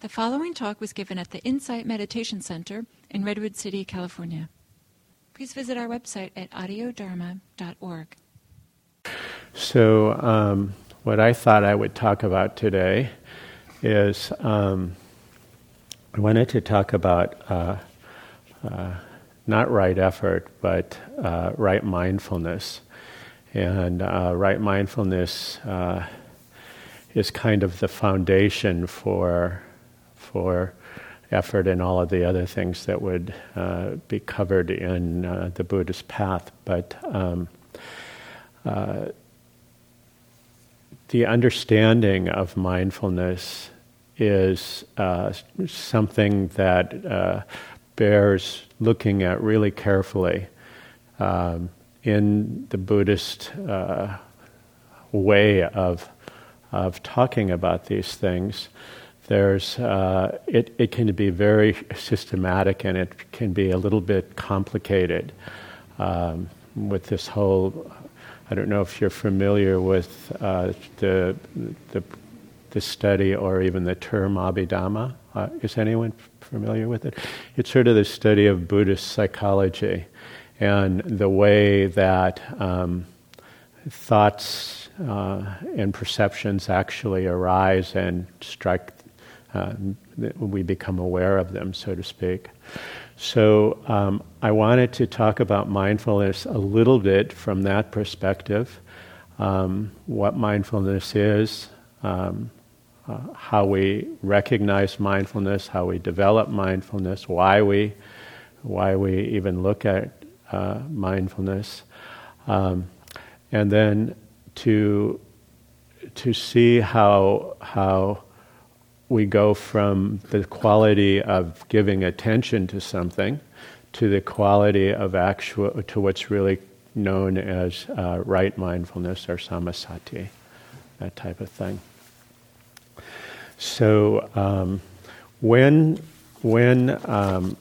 The following talk was given at the Insight Meditation Center in Redwood City, California. Please visit our website at audiodharma.org. So, um, what I thought I would talk about today is um, I wanted to talk about uh, uh, not right effort, but uh, right mindfulness. And uh, right mindfulness uh, is kind of the foundation for for effort and all of the other things that would uh, be covered in uh, the Buddhist path. But um, uh, the understanding of mindfulness is uh, something that uh, bears looking at really carefully. Um, in the Buddhist uh, way of, of talking about these things, there's uh, it, it can be very systematic and it can be a little bit complicated um, with this whole I don't know if you're familiar with uh, the, the, the study or even the term Abhidhamma. Uh, is anyone familiar with it? It's sort of the study of Buddhist psychology and the way that um, thoughts uh, and perceptions actually arise and strike uh, we become aware of them, so to speak. So um, I wanted to talk about mindfulness a little bit from that perspective, um, what mindfulness is, um, uh, how we recognize mindfulness, how we develop mindfulness, why we, why we even look at uh, mindfulness, um, and then to to see how how we go from the quality of giving attention to something to the quality of actual to what's really known as uh, right mindfulness or samasati, that type of thing. So um, when when um,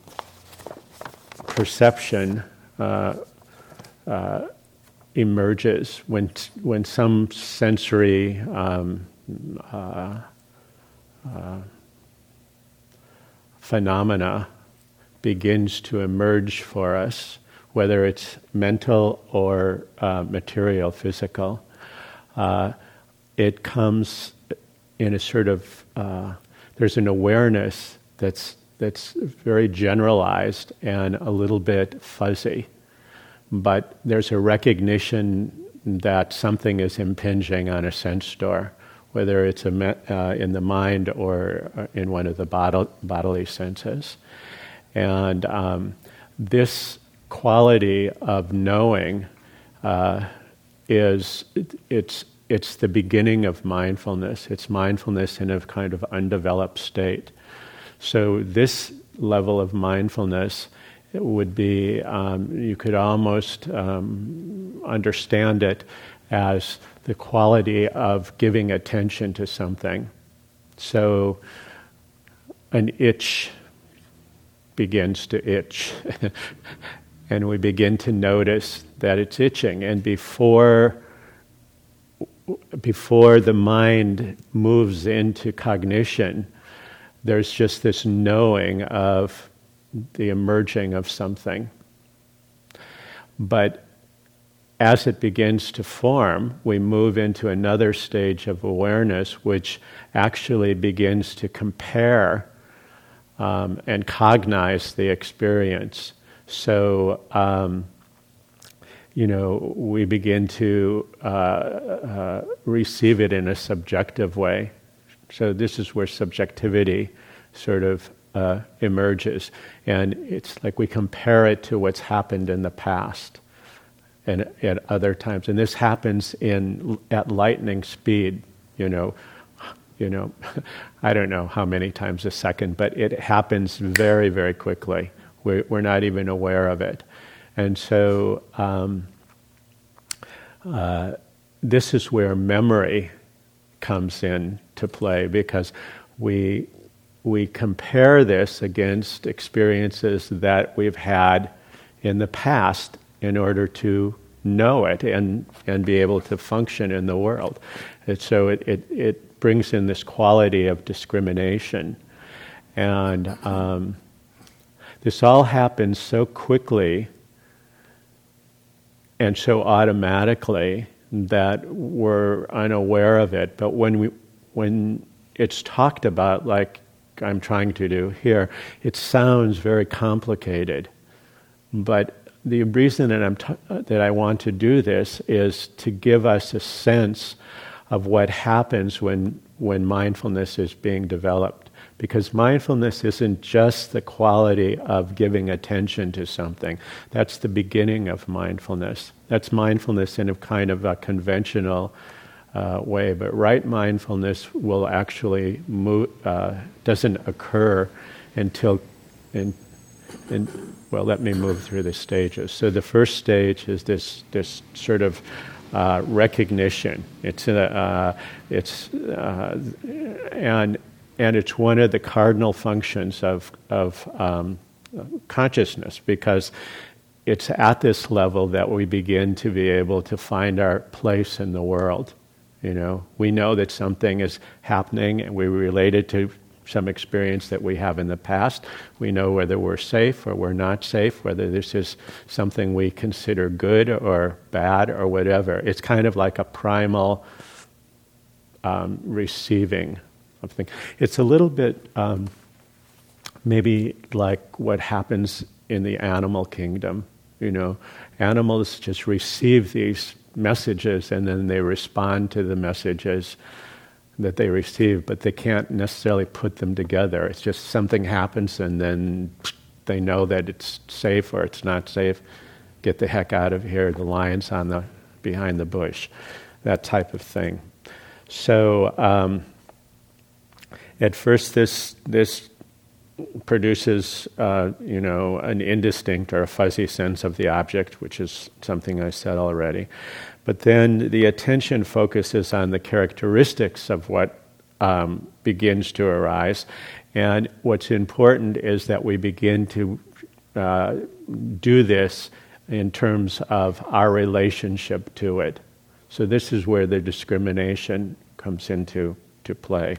perception uh, uh, emerges, when when some sensory um, uh, phenomena begins to emerge for us, whether it's mental or uh, material, physical. Uh, it comes in a sort of uh, there's an awareness that's that's very generalized and a little bit fuzzy, but there's a recognition that something is impinging on a sense door whether it's a, uh, in the mind or uh, in one of the bod- bodily senses. And um, this quality of knowing uh, is it's it's the beginning of mindfulness. It's mindfulness in a kind of undeveloped state. So this level of mindfulness would be um, you could almost um, understand it as the quality of giving attention to something. So an itch begins to itch, and we begin to notice that it's itching. And before before the mind moves into cognition, there's just this knowing of the emerging of something. But as it begins to form, we move into another stage of awareness, which actually begins to compare um, and cognize the experience. So, um, you know, we begin to uh, uh, receive it in a subjective way. So, this is where subjectivity sort of uh, emerges. And it's like we compare it to what's happened in the past and at other times. And this happens in at lightning speed. You know, you know, I don't know how many times a second, but it happens very, very quickly. We're, we're not even aware of it, and so um, uh, this is where memory comes in to play because we we compare this against experiences that we've had in the past in order to know it and, and be able to function in the world. And so it, it, it brings in this quality of discrimination. And um, this all happens so quickly and so automatically that we're unaware of it. But when we, when it's talked about, like I'm trying to do here, it sounds very complicated. But the reason that, I'm t- that I want to do this is to give us a sense of what happens when, when mindfulness is being developed. Because mindfulness isn't just the quality of giving attention to something, that's the beginning of mindfulness. That's mindfulness in a kind of a conventional uh, way. But right mindfulness will actually move, uh, doesn't occur until, in, in, well, let me move through the stages. So the first stage is this, this sort of uh, recognition. It's, a, uh, it's uh, and, and it's one of the cardinal functions of, of um, consciousness because it's at this level that we begin to be able to find our place in the world. You know, we know that something is happening and we relate it to some experience that we have in the past. We know whether we're safe or we're not safe, whether this is something we consider good or bad or whatever. It's kind of like a primal um, receiving of things. It's a little bit um, maybe like what happens in the animal kingdom. You know, animals just receive these messages and then they respond to the messages that they receive, but they can't necessarily put them together. It's just something happens and then they know that it's safe or it's not safe. Get the heck out of here. The lion's on the behind the bush, that type of thing. So um, at first, this this produces, uh, you know, an indistinct or a fuzzy sense of the object, which is something I said already. But then the attention focuses on the characteristics of what um, begins to arise. And what's important is that we begin to uh, do this in terms of our relationship to it. So, this is where the discrimination comes into to play.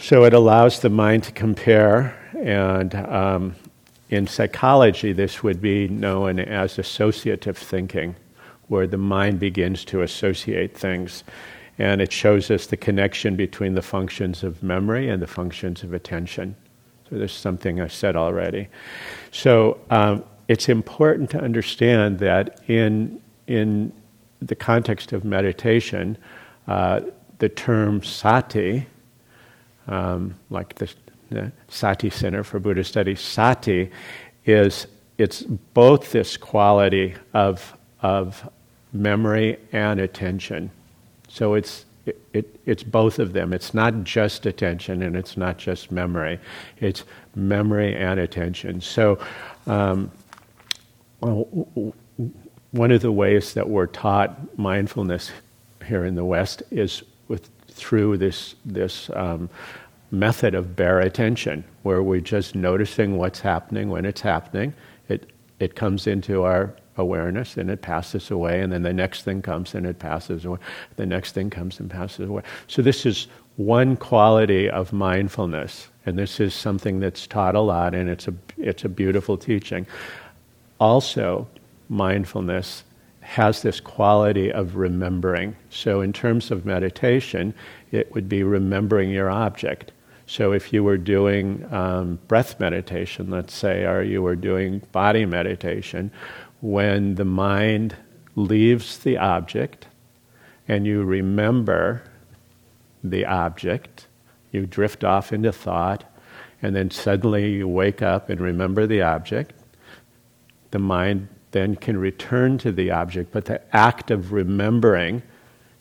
So it allows the mind to compare, and um, in psychology, this would be known as associative thinking, where the mind begins to associate things. And it shows us the connection between the functions of memory and the functions of attention. So there's something I said already. So um, it's important to understand that in, in the context of meditation, uh, the term sati, um, like the, the, Sati Center for Buddhist Studies, sati is it's both this quality of, of memory and attention. So it's, it, it, it's both of them. It's not just attention and it's not just memory. It's memory and attention. So, um, one of the ways that we're taught mindfulness here in the West is with through this, this um, method of bare attention, where we're just noticing what's happening when it's happening. It, it comes into our awareness and it passes away, and then the next thing comes and it passes away. The next thing comes and passes away. So, this is one quality of mindfulness, and this is something that's taught a lot, and it's a, it's a beautiful teaching. Also, mindfulness has this quality of remembering. So, in terms of meditation, it would be remembering your object. So, if you were doing um, breath meditation, let's say, or you were doing body meditation, when the mind leaves the object and you remember the object, you drift off into thought, and then suddenly you wake up and remember the object, the mind then can return to the object, but the act of remembering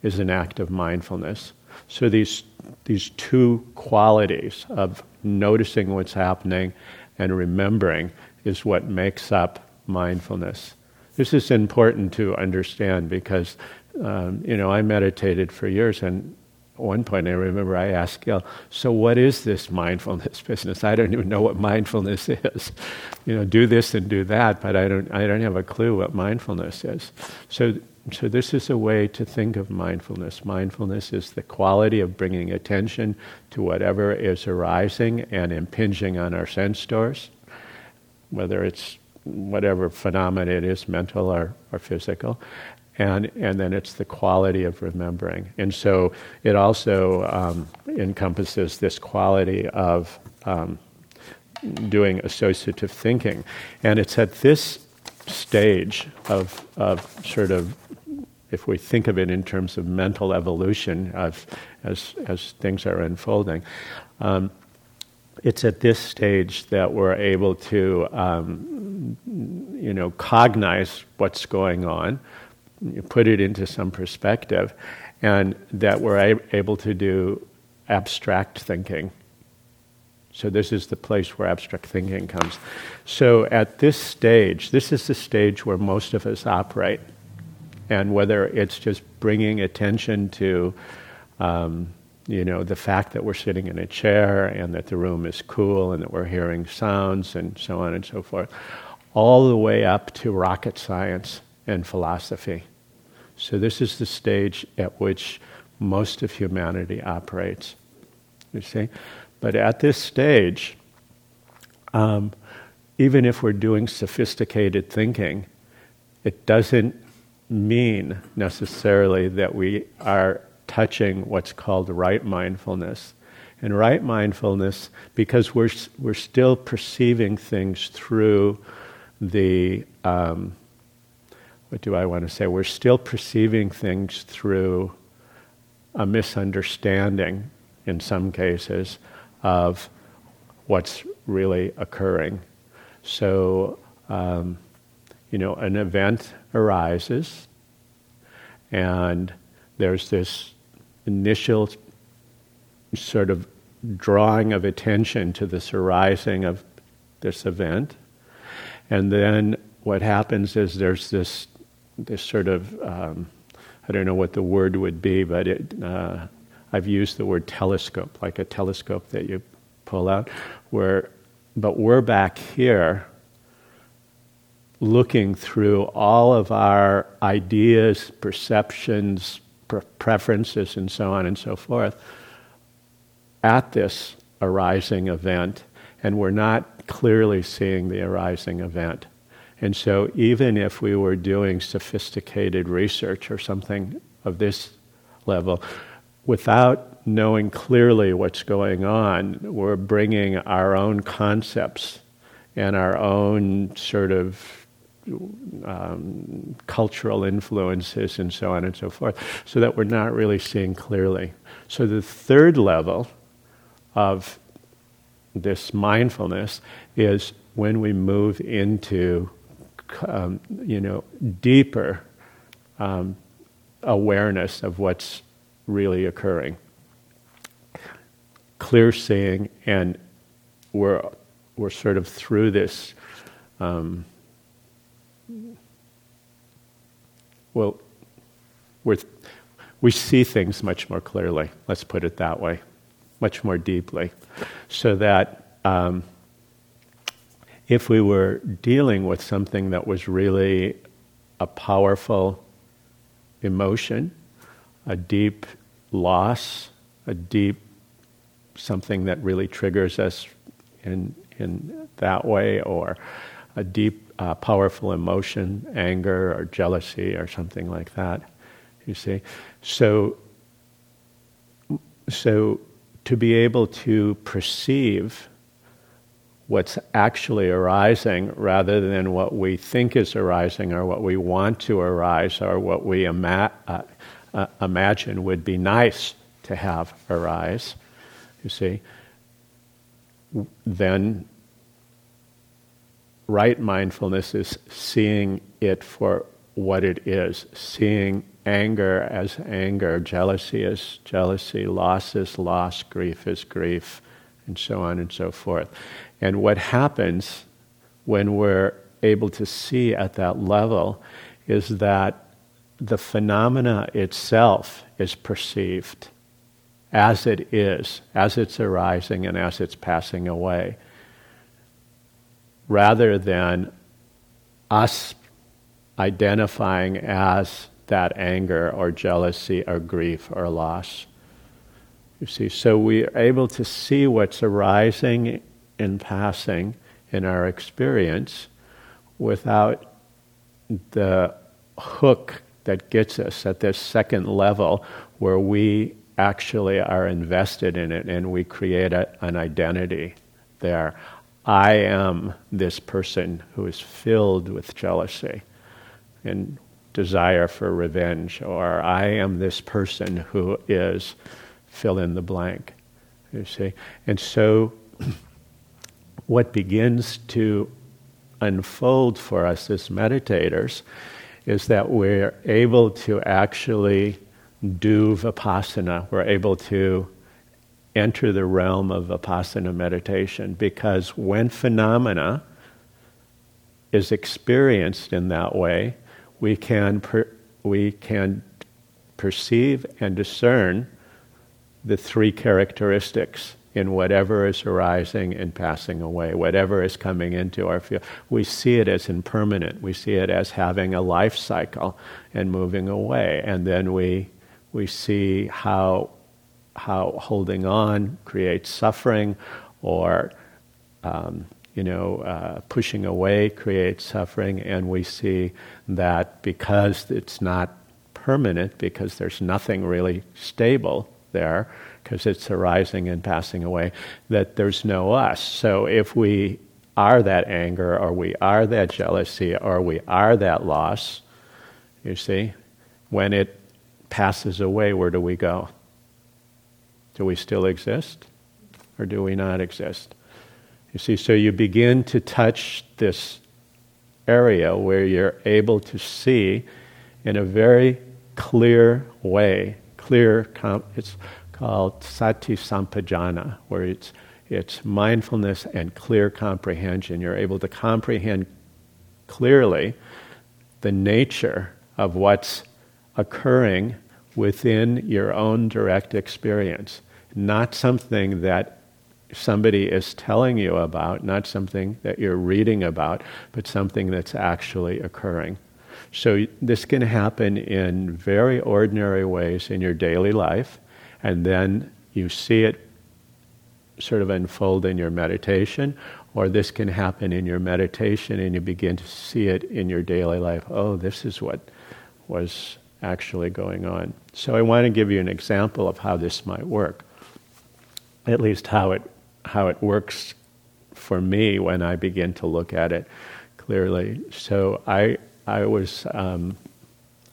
is an act of mindfulness. So these, these two qualities of noticing what's happening and remembering is what makes up mindfulness. This is important to understand because, um, you know, I meditated for years and at one point I remember I asked Gail, so what is this mindfulness business? I don't even know what mindfulness is. You know, do this and do that, but I don't, I don't have a clue what mindfulness is. So So, this is a way to think of mindfulness. Mindfulness is the quality of bringing attention to whatever is arising and impinging on our sense doors, whether it's whatever phenomena it is, mental or, or physical. And, and then it's the quality of remembering. And so it also um, encompasses this quality of um, doing associative thinking. And it's at this stage of, of sort of if we think of it in terms of mental evolution as, as, as things are unfolding, um, it's at this stage that we're able to, um, you know, cognize what's going on, put it into some perspective, and that we're able to do abstract thinking. So, this is the place where abstract thinking comes. So, at this stage, this is the stage where most of us operate and whether it's just bringing attention to um, you know the fact that we're sitting in a chair and that the room is cool and that we're hearing sounds and so on and so forth all the way up to rocket science and philosophy. So this is the stage at which most of humanity operates you see? But at this stage um, even if we're doing sophisticated thinking it doesn't mean necessarily that we are touching what's called right mindfulness. And right mindfulness, because we're, we're still perceiving things through the, um, what do I want to say? We're still perceiving things through a misunderstanding, in some cases, of what's really occurring. So, um, you know, an event arises, and there's this initial sort of drawing of attention to this arising of this event. And then what happens is there's this, this sort of, um, I don't know what the word would be, but it, uh, I've used the word telescope, like a telescope that you pull out, where, but we're back here looking through all of our ideas, perceptions, pre- preferences, and so on and so forth at this arising event, and we're not clearly seeing the arising event. And so, even if we were doing sophisticated research or something of this level, without knowing clearly what's going on, we're bringing our own concepts and our own sort of um, cultural influences and so on and so forth, so that we're not really seeing clearly. So the third level of this mindfulness is when we move into, um, you know, deeper um, awareness of what's really occurring. Clear seeing, and we're we're sort of through this. Um, well, we we see things much more clearly, let's put it that way, much more deeply. So that um, if we were dealing with something that was really a powerful emotion, a deep loss, a deep something that really triggers us in, in that way, or a deep uh, powerful emotion, anger or jealousy or something like that. You see, so so to be able to perceive what's actually arising rather than what we think is arising or what we want to arise or what we ima- uh, uh, imagine would be nice to have arise, you see, then right mindfulness is seeing it for what it is, seeing anger as anger, jealousy as jealousy, loss as loss, grief as grief, and so on and so forth. And what happens when we're able to see at that level is that the phenomena itself is perceived as it is, as it's arising and as it's passing away rather than us identifying as that anger or jealousy or grief or loss. You see, so we are able to see what's arising and passing in our experience without the hook that gets us at this second level where we actually are invested in it and we create a, an identity there. I am this person who is filled with jealousy and desire for revenge, or I am this person who is fill in the blank. You see? And so, what begins to unfold for us as meditators is that we're able to actually do vipassana. We're able to enter the realm of vipassana meditation because when phenomena is experienced in that way, we can, per, we can perceive and discern the three characteristics in whatever is arising and passing away, whatever is coming into our field. We see it as impermanent. We see it as having a life cycle and moving away. And then we, we see how, how holding on creates suffering or um, you know, uh, pushing away creates suffering, and we see that because it's not permanent, because there's nothing really stable there, because it's arising and passing away, that there's no us. So if we are that anger, or we are that jealousy, or we are that loss, you see, when it passes away, where do we go? Do we still exist, or do we not exist? You see, so you begin to touch this area where you're able to see in a very clear way, clear, it's called sati sampajana, where it's, it's mindfulness and clear comprehension. You're able to comprehend clearly the nature of what's occurring within your own direct experience, not something that somebody is telling you about, not something that you're reading about, but something that's actually occurring. So, this can happen in very ordinary ways in your daily life, and then you see it sort of unfold in your meditation, or this can happen in your meditation and you begin to see it in your daily life. Oh, this is what was actually going on. So, I want to give you an example of how this might work, at least how it how it works for me when I begin to look at it clearly. So I I was um,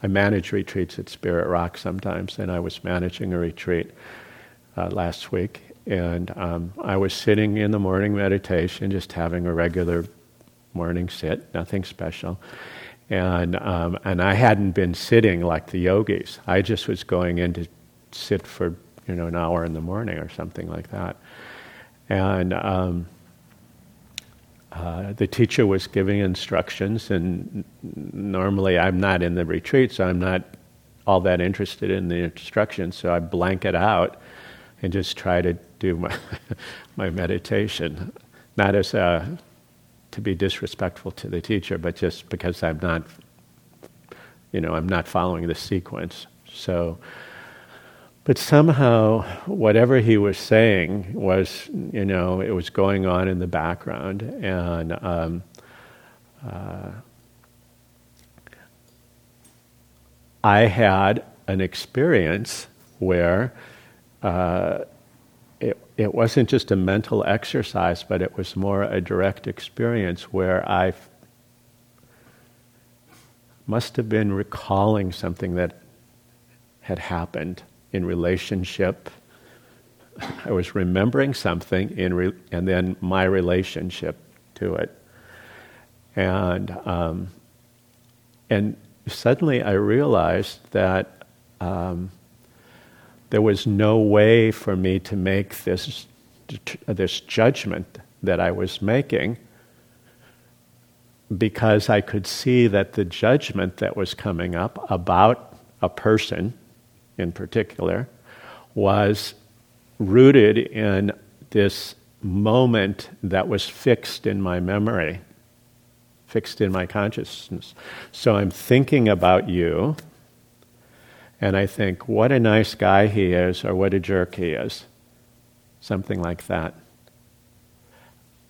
I manage retreats at Spirit Rock sometimes, and I was managing a retreat uh, last week, and um, I was sitting in the morning meditation, just having a regular morning sit, nothing special. And, um, and I hadn't been sitting like the yogis. I just was going in to sit for you know an hour in the morning or something like that. And um, uh, the teacher was giving instructions, and normally I'm not in the retreat, so I'm not all that interested in the instructions, so I blank it out and just try to do my, my meditation. Not as a, to be disrespectful to the teacher, but just because I'm not, you know, I'm not following the sequence. So but somehow, whatever he was saying was, you know, it was going on in the background. And um, uh, I had an experience where uh, it, it wasn't just a mental exercise, but it was more a direct experience where I must have been recalling something that had happened in relationship. I was remembering something in re- and then my relationship to it. And, um, and suddenly I realized that um, there was no way for me to make this, this judgment that I was making because I could see that the judgment that was coming up about a person in particular, was rooted in this moment that was fixed in my memory, fixed in my consciousness. So I'm thinking about you, and I think, what a nice guy he is, or what a jerk he is. Something like that.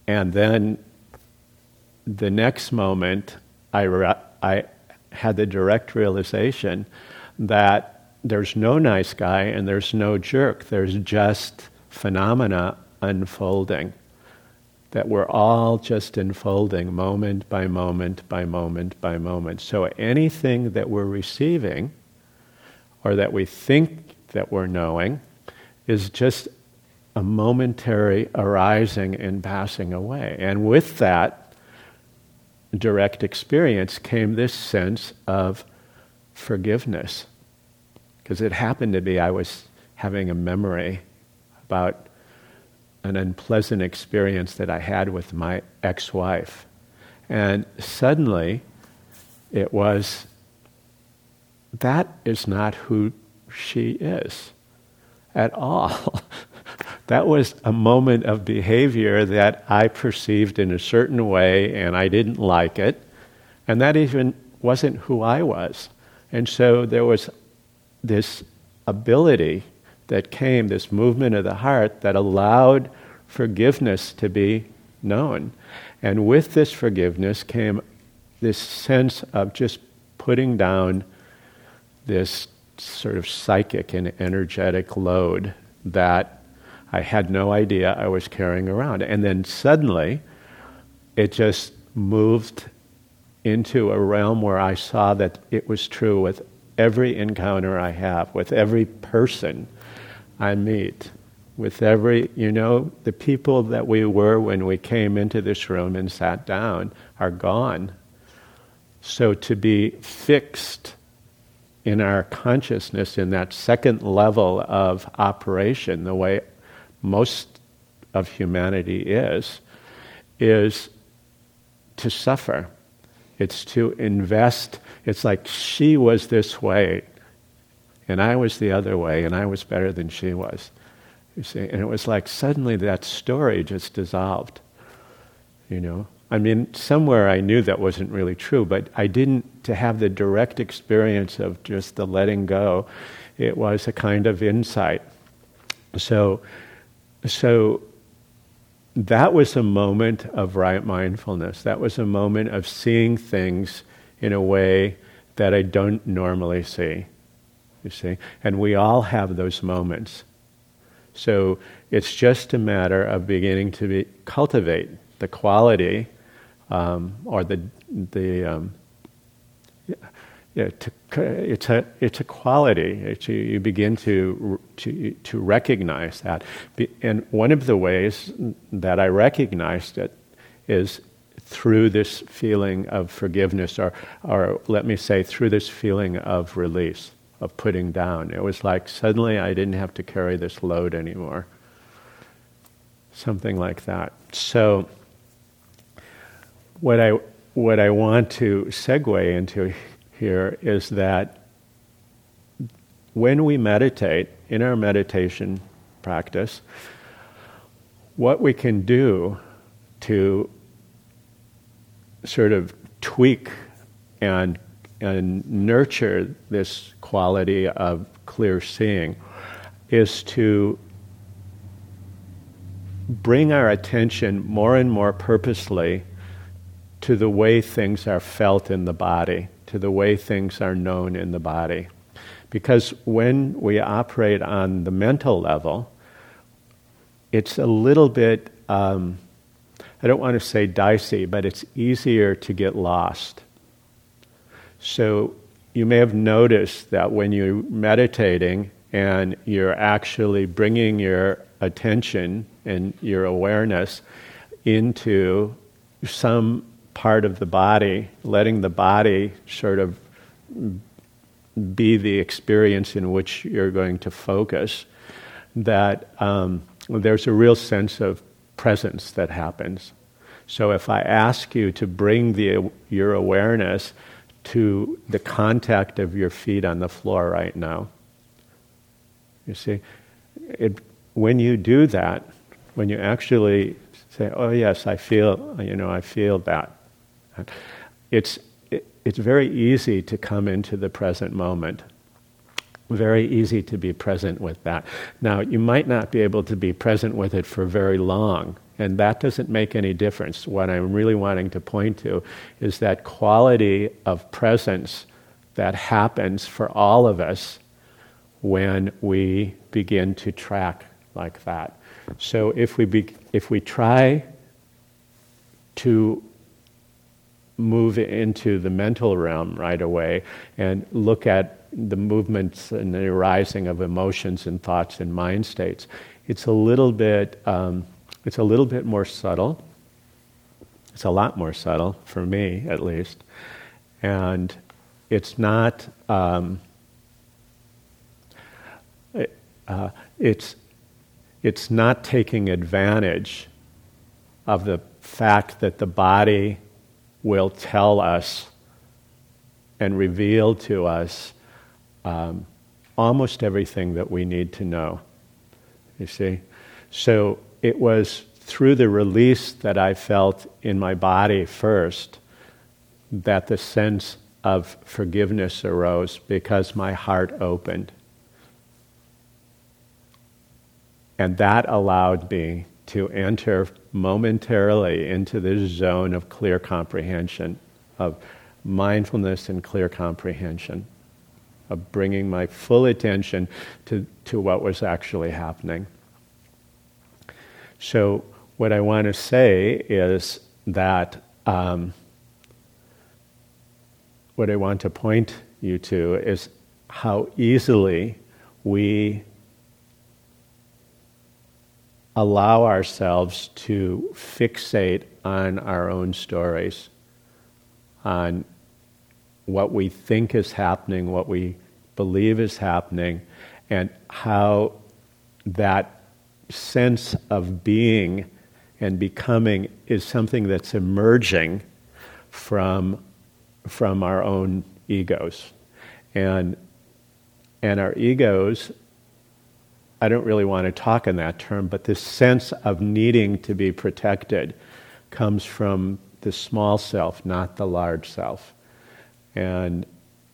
And then the next moment, I, re- I had the direct realization that there's no nice guy and there's no jerk. There's just phenomena unfolding. That we're all just unfolding moment by moment by moment by moment. So anything that we're receiving or that we think that we're knowing is just a momentary arising and passing away. And with that direct experience came this sense of forgiveness. Because it happened to be I was having a memory about an unpleasant experience that I had with my ex wife. And suddenly it was that is not who she is at all. that was a moment of behavior that I perceived in a certain way and I didn't like it. And that even wasn't who I was. And so there was this ability that came, this movement of the heart that allowed forgiveness to be known. And with this forgiveness came this sense of just putting down this sort of psychic and energetic load that I had no idea I was carrying around. And then suddenly, it just moved into a realm where I saw that it was true with every encounter I have, with every person I meet, with every, you know, the people that we were when we came into this room and sat down are gone. So to be fixed in our consciousness in that second level of operation, the way most of humanity is, is to suffer. It's to invest. It's like she was this way, and I was the other way, and I was better than she was. You see, and it was like suddenly that story just dissolved. You know, I mean, somewhere I knew that wasn't really true, but I didn't to have the direct experience of just the letting go. It was a kind of insight. So so that was a moment of right mindfulness. That was a moment of seeing things in a way that I don't normally see. You see? And we all have those moments. So it's just a matter of beginning to be, cultivate the quality um, or the, the um, yeah, to, it's a it's a quality. It's, you begin to to to recognize that, and one of the ways that I recognized it is through this feeling of forgiveness, or or let me say through this feeling of release, of putting down. It was like suddenly I didn't have to carry this load anymore. Something like that. So, what I what I want to segue into here is that when we meditate, in our meditation practice, what we can do to sort of tweak and, and nurture this quality of clear seeing is to bring our attention more and more purposely to the way things are felt in the body to the way things are known in the body. Because when we operate on the mental level, it's a little bit, um, I don't want to say dicey, but it's easier to get lost. So you may have noticed that when you're meditating and you're actually bringing your attention and your awareness into some part of the body, letting the body sort of be the experience in which you're going to focus, that um, there's a real sense of presence that happens. So if I ask you to bring the, your awareness to the contact of your feet on the floor right now, you see, it, when you do that, when you actually say, "Oh yes, I feel," you know, I feel that it's, it, it's very easy to come into the present moment. very easy to be present with that. Now, you might not be able to be present with it for very long, and that doesn't make any difference. What I'm really wanting to point to is that quality of presence that happens for all of us when we begin to track like that. So if we, be, if we try to move into the mental realm right away and look at the movements and the arising of emotions and thoughts and mind states, it's a little bit, um, it's a little bit more subtle. It's a lot more subtle for me, at least, and it's not. Um, uh, it's it's not taking advantage of the fact that the body will tell us and reveal to us um, almost everything that we need to know. You see? So it was through the release that I felt in my body first that the sense of forgiveness arose because my heart opened. And that allowed me to enter momentarily into this zone of clear comprehension, of mindfulness and clear comprehension of bringing my full attention to, to what was actually happening. So, what I want to say is that um, what I want to point you to is how easily we allow ourselves to fixate on our own stories, on what we think is happening, what we believe is happening, and how that sense of being and becoming is something that's emerging from, from our own egos. And, and our egos, I don't really want to talk in that term, but this sense of needing to be protected comes from the small self, not the large self and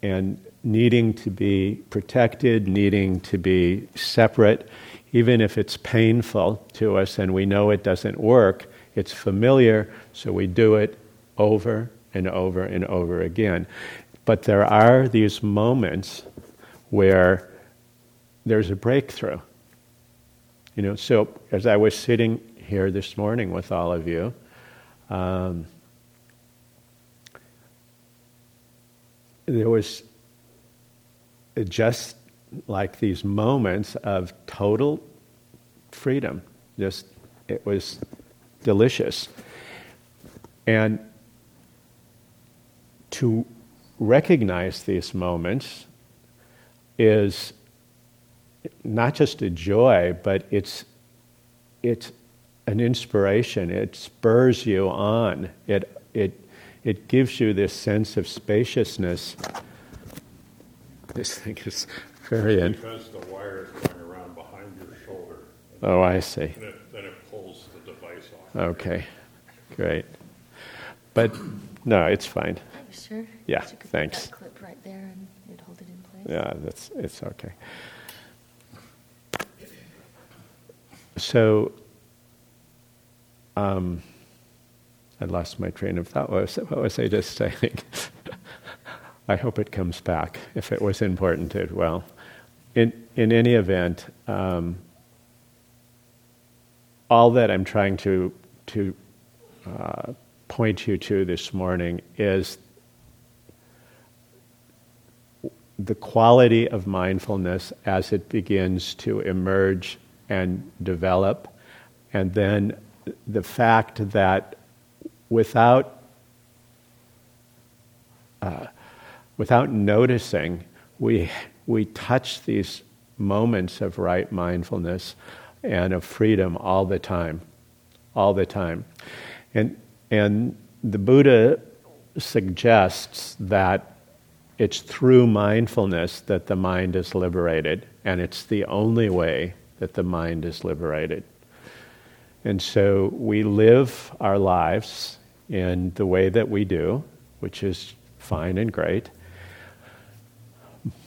and needing to be protected, needing to be separate, even if it's painful to us and we know it doesn't work, it's familiar, so we do it over and over and over again. But there are these moments where there's a breakthrough. You know, so as I was sitting here this morning with all of you, um, there was just like these moments of total freedom. Just, it was delicious. And to recognize these moments is not just a joy, but it's, it's an inspiration. It spurs you on. It, it it gives you this sense of spaciousness. This thing is very in. Because the wire is going around behind your shoulder. Oh, I see. And it, then it pulls the device off. Okay, great. But no, it's fine. Are you Sure. Yeah, thanks. That clip right there, and you'd hold it in place. Yeah, that's it's okay. So, um, I lost my train of thought. What was, what was I just saying? I hope it comes back if it was important to well. In, in any event, um, all that I'm trying to, to uh, point you to this morning is the quality of mindfulness as it begins to emerge and develop, and then the fact that without, uh, without noticing, we, we touch these moments of right mindfulness and of freedom all the time. All the time. And, and the Buddha suggests that it's through mindfulness that the mind is liberated, and it's the only way that the mind is liberated. And so we live our lives in the way that we do, which is fine and great.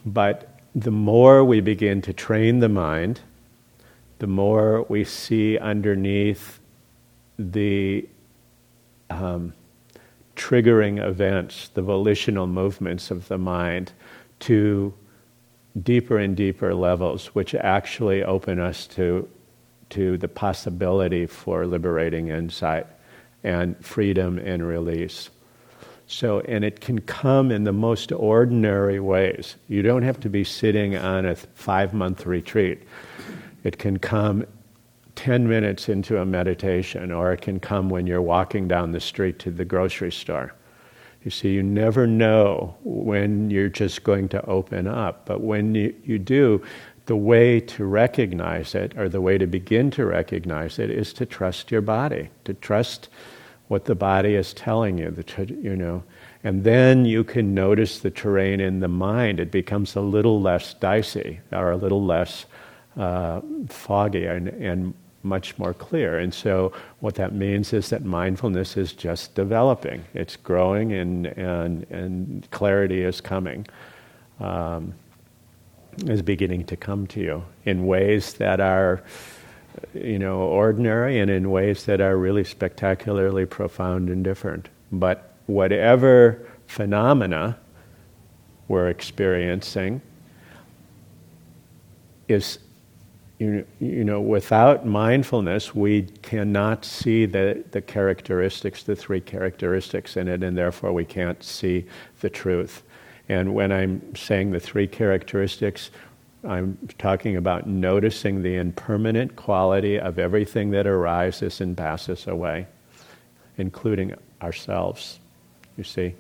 But the more we begin to train the mind, the more we see underneath the um, triggering events, the volitional movements of the mind, to deeper and deeper levels, which actually open us to, to the possibility for liberating insight and freedom and release. So, and it can come in the most ordinary ways. You don't have to be sitting on a five month retreat. It can come 10 minutes into a meditation, or it can come when you're walking down the street to the grocery store. You see, you never know when you're just going to open up, but when you, you do, the way to recognize it, or the way to begin to recognize it, is to trust your body, to trust what the body is telling you, the, you know. And then you can notice the terrain in the mind. It becomes a little less dicey, or a little less uh, foggy, and, and much more clear. And so, what that means is that mindfulness is just developing, it's growing, and, and, and clarity is coming, um, is beginning to come to you in ways that are. You know, ordinary and in ways that are really spectacularly profound and different. But whatever phenomena we're experiencing is you, you know, without mindfulness, we cannot see the, the characteristics, the three characteristics in it, and therefore we can't see the truth. And when I'm saying the three characteristics, I'm talking about noticing the impermanent quality of everything that arises and passes away, including ourselves. You see,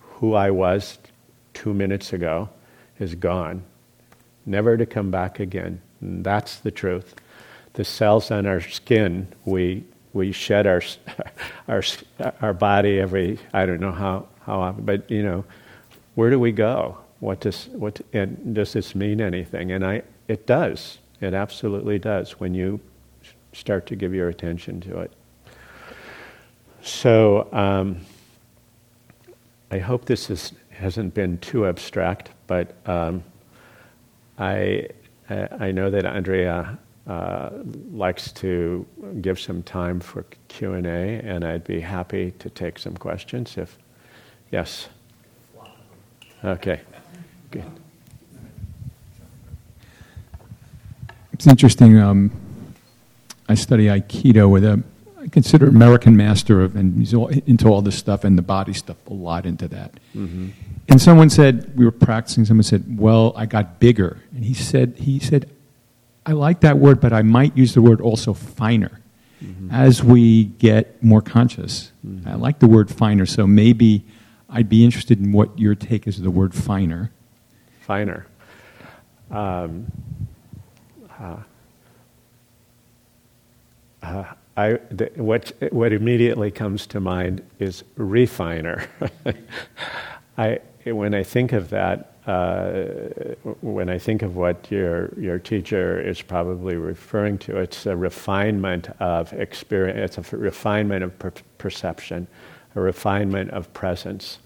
who I was two minutes ago is gone, never to come back again. And that's the truth. The cells on our skin, we, we shed our, our, our body every, I don't know how, how often, but you know, where do we go? What does, what, and does this mean anything? And I, it does. It absolutely does when you start to give your attention to it. So um, I hope this is, hasn't been too abstract, but um, I I know that Andrea uh, likes to give some time for Q and A, and I'd be happy to take some questions. If yes, okay, good. It's interesting. Um, I study Aikido with a I consider American master of, and he's all, into all this stuff and the body stuff a lot into that. Mm-hmm. And someone said we were practicing. Someone said, "Well, I got bigger," and he said, "He said, I like that word, but I might use the word also finer." Mm-hmm. As we get more conscious, mm-hmm. I like the word finer. So maybe I'd be interested in what your take is of the word finer. Finer. Um, uh, uh, I, what, what immediately comes to mind is refiner. I, when I think of that, uh, when I think of what your, your teacher is probably referring to, it's a refinement of experience, it's a refinement of per- perception, a refinement of presence,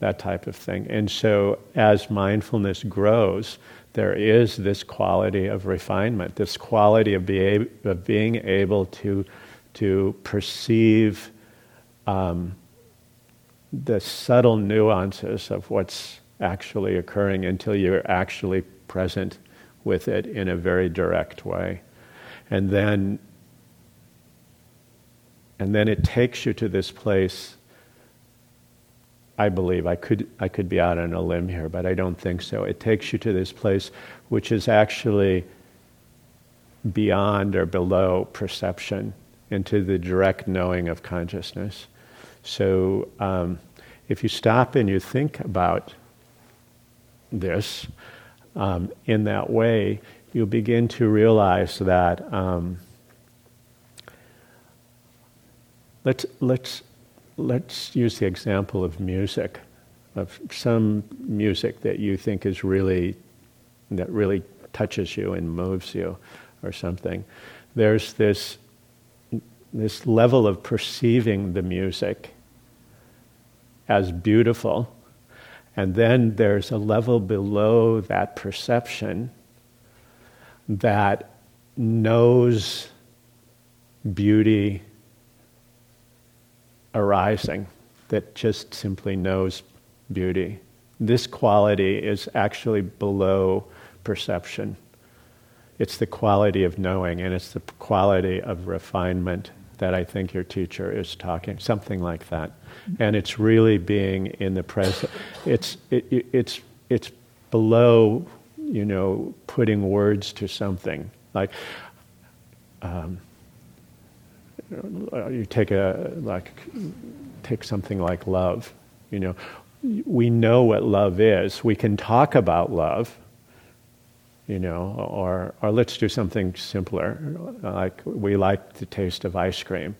that type of thing. And so as mindfulness grows, there is this quality of refinement, this quality of, be, of being able to to perceive um, the subtle nuances of what's actually occurring until you're actually present with it in a very direct way. And then and then it takes you to this place I believe I could I could be out on a limb here, but I don't think so. It takes you to this place which is actually beyond or below perception into the direct knowing of consciousness. So um, if you stop and you think about this um, in that way, you'll begin to realize that. Um, let's let's let's use the example of music, of some music that you think is really that really touches you and moves you, or something. There's this this level of perceiving the music as beautiful, And then there's a level below that perception that knows beauty arising, that just simply knows beauty. This quality is actually below perception. It's the quality of knowing and it's the quality of refinement that I think your teacher is talking, something like that. And it's really being in the present. It's, it, it's, it's below, you know, putting words to something. Like, um, you take a, like, take something like love. You know, we know what love is. We can talk about love, you know, or, or let's do something simpler, like we like the taste of ice cream.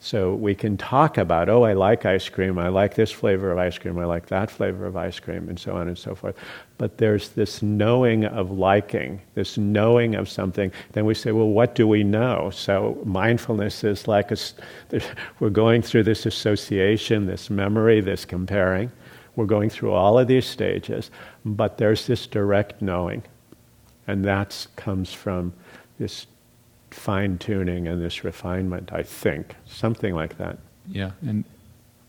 So we can talk about, oh, I like ice cream, I like this flavor of ice cream, I like that flavor of ice cream, and so on and so forth. But there's this knowing of liking, this knowing of something. Then we say, well, what do we know? So mindfulness is like a, we're going through this association, this memory, this comparing. We're going through all of these stages, but there's this direct knowing. And that comes from this fine tuning and this refinement, I think. Something like that. Yeah. And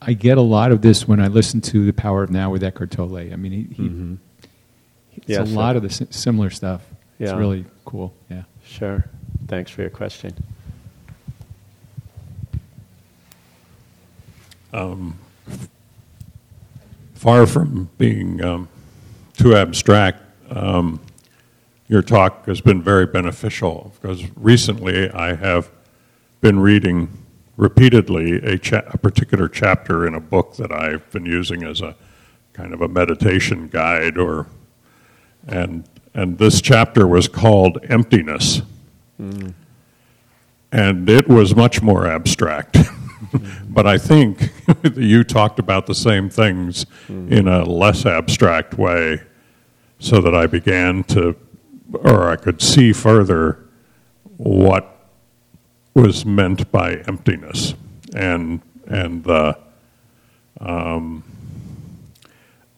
I get a lot of this when I listen to The Power of Now with Eckhart Tolle. I mean, he, he mm-hmm. it's yeah, a so lot of the similar stuff. It's really cool. Yeah. Sure. Thanks for your question. Um, far from being um, too abstract, um, your talk has been very beneficial because recently I have been reading repeatedly a, cha- a, particular chapter in a book that I've been using as a kind of a meditation guide or and and this chapter was called emptiness mm. and it was much more abstract mm. but I think you talked about the same things mm. in a less abstract way so that I began to or I could see further what was meant by emptiness and and the um,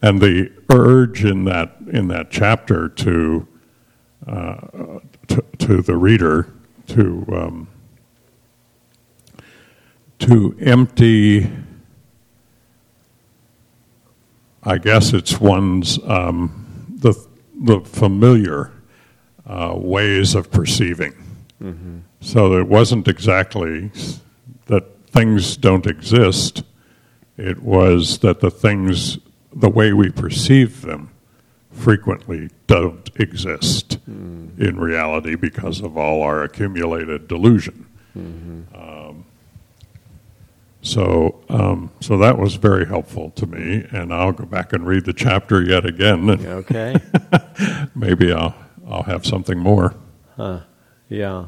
and the urge in that in that chapter to uh, to, to, the reader to um, to empty. I guess it's one's um, the the familiar uh, ways of perceiving. Mm-hmm. So it wasn't exactly that things don't exist, it was that the things, the way we perceive them, frequently don't exist mm. in reality because of all our accumulated delusion. Mm-hmm. Um, so, um, so that was very helpful to me, and I'll go back and read the chapter yet again. okay. maybe I'll I'll have something more. Huh. Yeah.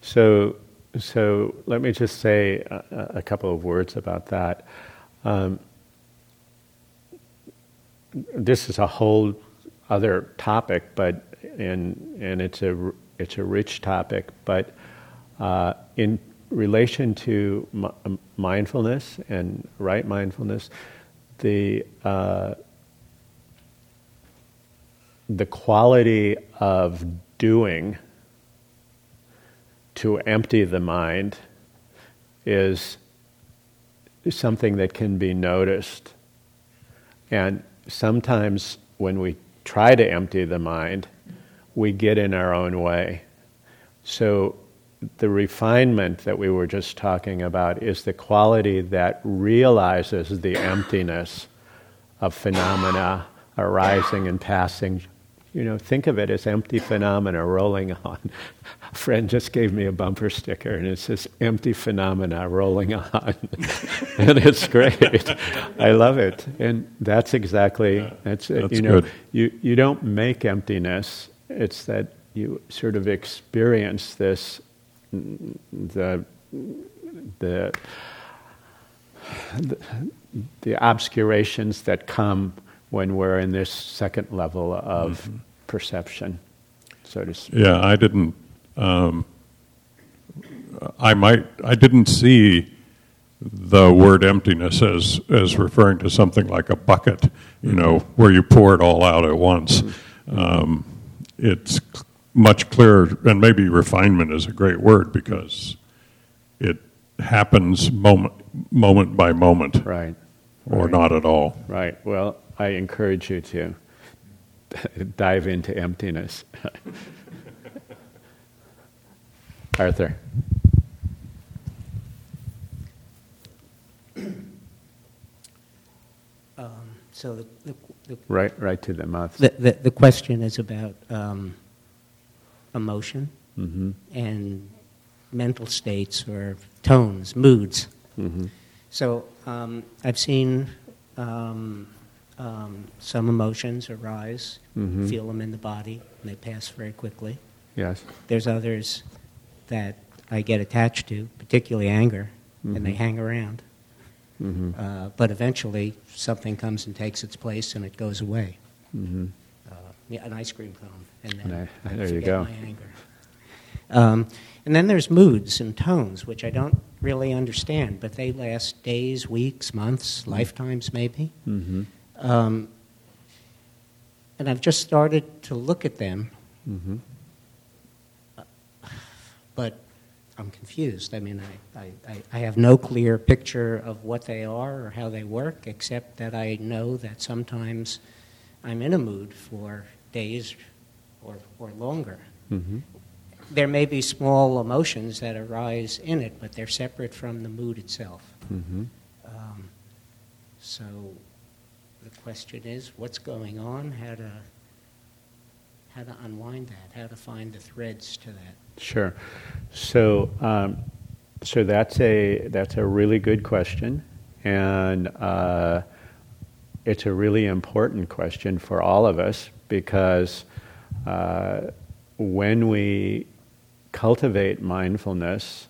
So, so let me just say a, a couple of words about that. Um, this is a whole other topic, but and and it's a it's a rich topic. But uh, in relation to m- mindfulness and right mindfulness, the uh, the quality of doing to empty the mind is something that can be noticed. And sometimes when we try to empty the mind, we get in our own way. So, the refinement that we were just talking about is the quality that realizes the emptiness of phenomena arising and passing you know, think of it as empty phenomena rolling on. A friend just gave me a bumper sticker, and it says "empty phenomena rolling on," and it's great. I love it, and that's exactly that's, that's you know good. you you don't make emptiness. It's that you sort of experience this the the the, the obscurations that come when we're in this second level of mm-hmm. perception, so to speak. Yeah, I didn't. Um, I might. I didn't see the word emptiness as, as referring to something like a bucket, you know, where you pour it all out at once. Um, it's much clearer, and maybe refinement is a great word because it happens moment, moment by moment Right. or right. not at all. Right. Well, I encourage you to dive into emptiness. Arthur. Um, So the, the, the, Right, right to the mouth. the, the, the question is about um, emotion hmm and mental states or tones, moods. hmm So um, I've seen um, um, some emotions arise, Mhm. feel them in the body, and they pass very quickly. Yes. There's others that I get attached to, particularly anger, and they Mhm. hang around. hmm Uh, but eventually, something comes and takes its place, and it goes away. hmm uh, yeah, an ice cream cone, and then I- I there you forget go. my anger. Um, and then there's moods and tones, which I don't really understand, but they last days, weeks, months, lifetimes, maybe. hmm Um, and I've just started to look at them, hmm but I'm confused. I mean, I, I, I, have no clear picture of what they are or how they work, except that I know that sometimes I'm in a mood for days or, or longer. hmm There may be small emotions that arise in it, but they're separate from the mood itself. hmm Um, so the question is, what's going on? How to how to unwind that? How to find the threads to that? Sure. So, um, so that's a that's a really good question, and uh, it's a really important question for all of us because uh, when we cultivate mindfulness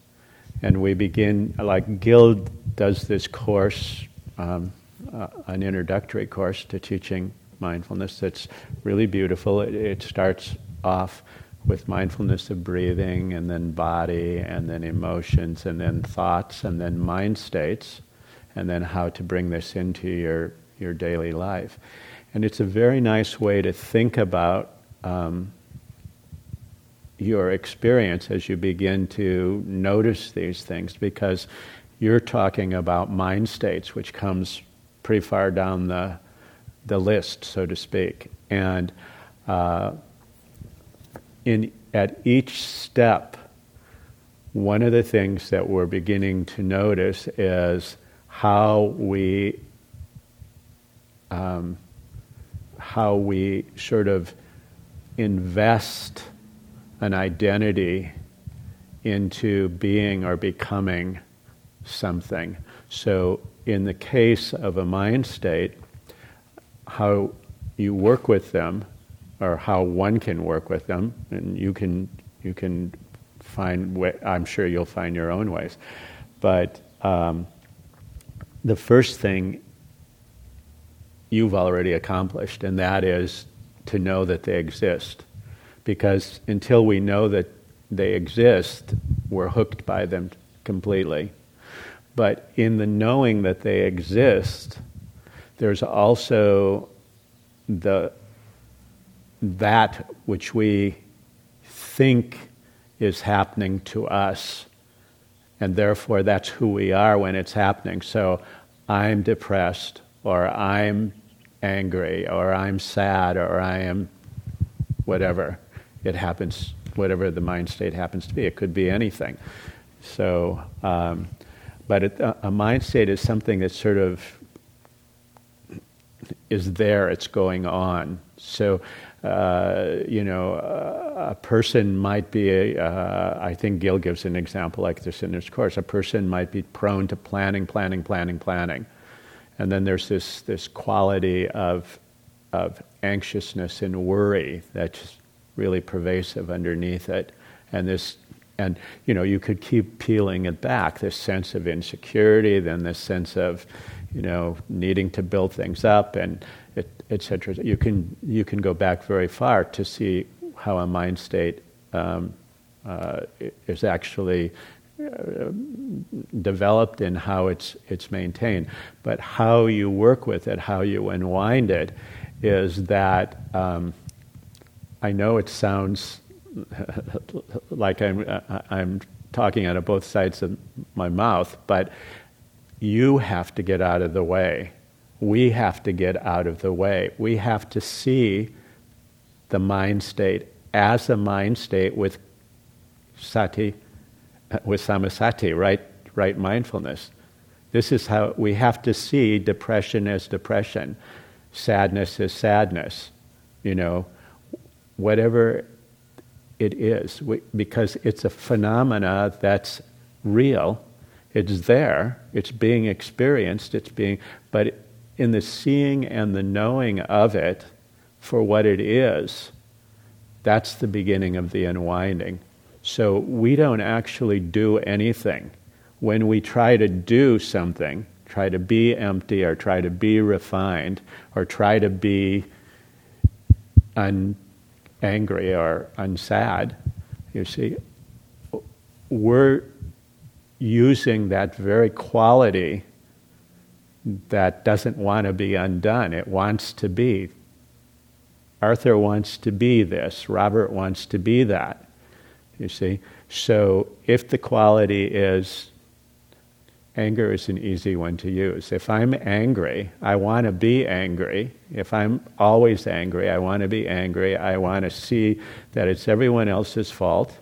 and we begin, like Gil does this course, um, uh, an introductory course to teaching mindfulness that's really beautiful. It, it starts off with mindfulness of breathing, and then body, and then emotions, and then thoughts, and then mind states, and then how to bring this into your, your daily life. And it's a very nice way to think about um, your experience as you begin to notice these things because you're talking about mind states, which comes pretty far down the, the list, so to speak. And uh, in, at each step, one of the things that we're beginning to notice is how we um, how we sort of invest an identity into being or becoming something. So, in the case of a mind state, how you work with them, or how one can work with them, and you can you can find. Wa- I'm sure you'll find your own ways, but um, the first thing you've already accomplished, and that is to know that they exist. Because until we know that they exist, we're hooked by them completely. But in the knowing that they exist, there's also the that which we think is happening to us, and therefore that's who we are when it's happening. So I'm depressed, or I'm angry, or I'm sad, or I am whatever it happens, whatever the mind state happens to be. It could be anything. So, um, but it, a, mind state is something that sort of is there, it's going on. So, uh, you know, a person might be, uh, I think Gil gives an example like this in his course. A person might be prone to planning, planning, planning, planning. And then there's this, this quality of, of anxiousness and worry that's really pervasive underneath it. And this, and you know, you could keep peeling it back. This sense of insecurity, then this sense of, you know, needing to build things up, and etc. Et you can you can go back very far to see how a mind state um, uh, is actually uh, developed and how it's it's maintained, but how you work with it, how you unwind it, is that um, I know it sounds like I'm uh, I'm talking out of both sides of my mouth, but you have to get out of the way. We have to get out of the way. We have to see the mind state as a mind state with sati, with samasati, right, right mindfulness. This is how we have to see depression as depression, sadness as sadness, you know, whatever it is, we, because it's a phenomena that's real. It's there. It's being experienced. It's being, but in the seeing and the knowing of it for what it is, that's the beginning of the unwinding. So we don't actually do anything. When we try to do something, try to be empty or try to be refined or try to be un- angry or unsad, you see, we're using that very quality that doesn't want to be undone. It wants to be. Arthur wants to be this. Robert wants to be that. You see? So if the quality is anger is an easy one to use. If I'm angry, I want to be angry. If I'm always angry, I want to be angry. I want to see that it's everyone else's fault.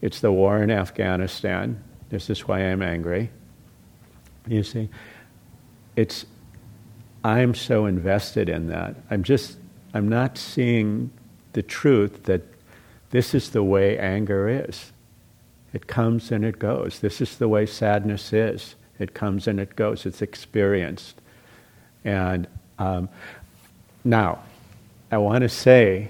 It's the war in Afghanistan. This is why I'm angry. You see? It's I'm so invested in that. I'm just I'm not seeing the truth that this is the way anger is. It comes and it goes. This is the way sadness is. It comes and it goes. It's experienced. And um, now, I want to say,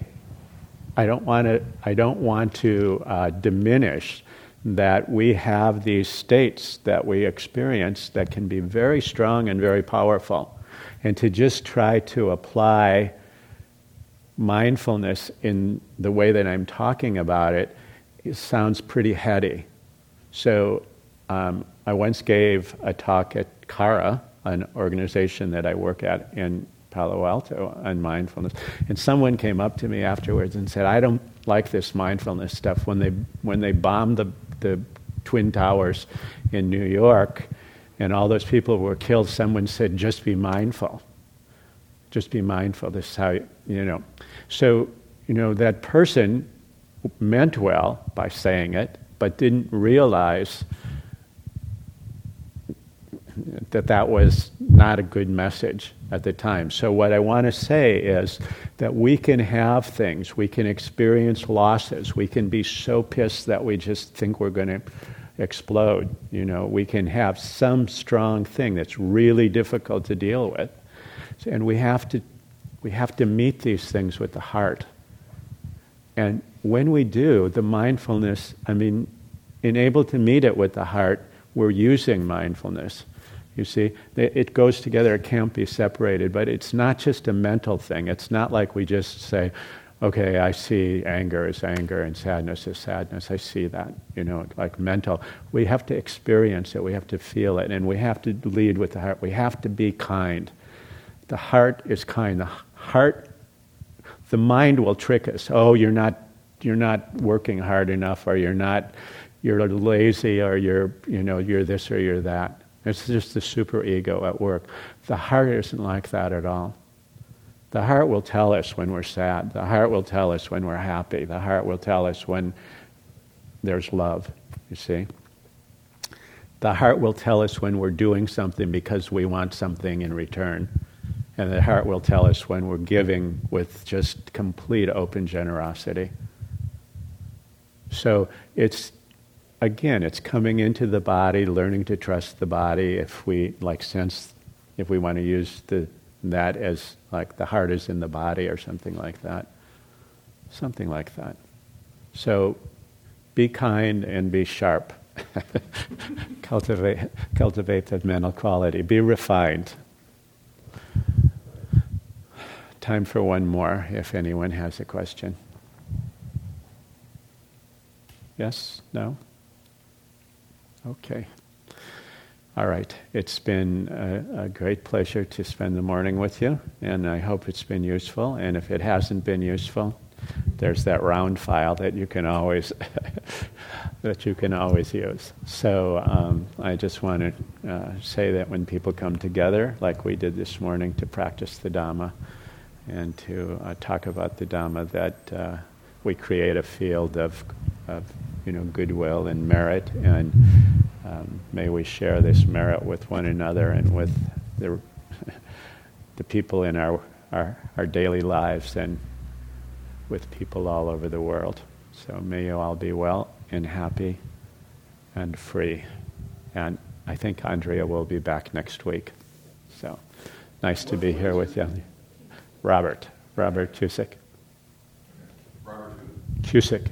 I don't want to. I don't want to uh, diminish that we have these states that we experience that can be very strong and very powerful, and to just try to apply mindfulness in the way that I'm talking about it it sounds pretty heady. So um, I once gave a talk at Kara, an organization that I work at in Palo Alto on mindfulness. And someone came up to me afterwards and said, I don't like this mindfulness stuff. When they, when they bombed the, the Twin Towers in New York and all those people were killed, someone said, just be mindful. Just be mindful. This is how, you, you know. So, you know, that person meant well by saying it, but didn't realize that that was not a good message at the time. So, what I want to say is that we can have things, we can experience losses, we can be so pissed that we just think we're going to explode. You know, we can have some strong thing that's really difficult to deal with. And we have to, we have to meet these things with the heart. And when we do, the mindfulness, I mean, in able to meet it with the heart, we're using mindfulness. You see, it goes together, it can't be separated, but it's not just a mental thing. It's not like we just say, okay, I see anger as anger and sadness as sadness. I see that, you know, like mental. We have to experience it, we have to feel it, and we have to lead with the heart. We have to be kind. The heart is kind. The heart, the mind will trick us. Oh, you're not you're not working hard enough or you're not you're lazy or you're you know you're this or you're that. It's just the super ego at work. The heart isn't like that at all. The heart will tell us when we're sad. The heart will tell us when we're happy. The heart will tell us when there's love you see? The heart will tell us when we're doing something because we want something in return. And the heart will tell us when we're giving with just complete open generosity so it's again, it's coming into the body, learning to trust the body. If we like sense, if we want to use the that as like the heart is in the body or something like that, something like that. So, be kind and be sharp. cultivate, cultivate that mental quality. Be refined. Time for one more if anyone has a question. Yes? No? Okay. All right. It's been a, a, great pleasure to spend the morning with you, and I hope it's been useful. And if it hasn't been useful, there's that round file that you can always that you can always use. So um, I just want to uh, say that when people come together, like we did this morning, to practice the Dhamma and to uh, talk about the Dhamma, that uh, we create a field of, of you know goodwill and merit, and um, may we share this merit with one another and with the the people in our, our our daily lives and with people all over the world. So may you all be well and happy and free. And I think Andrea will be back next week. So nice to be here with you. Robert, Robert Cusick. Robert Cusick.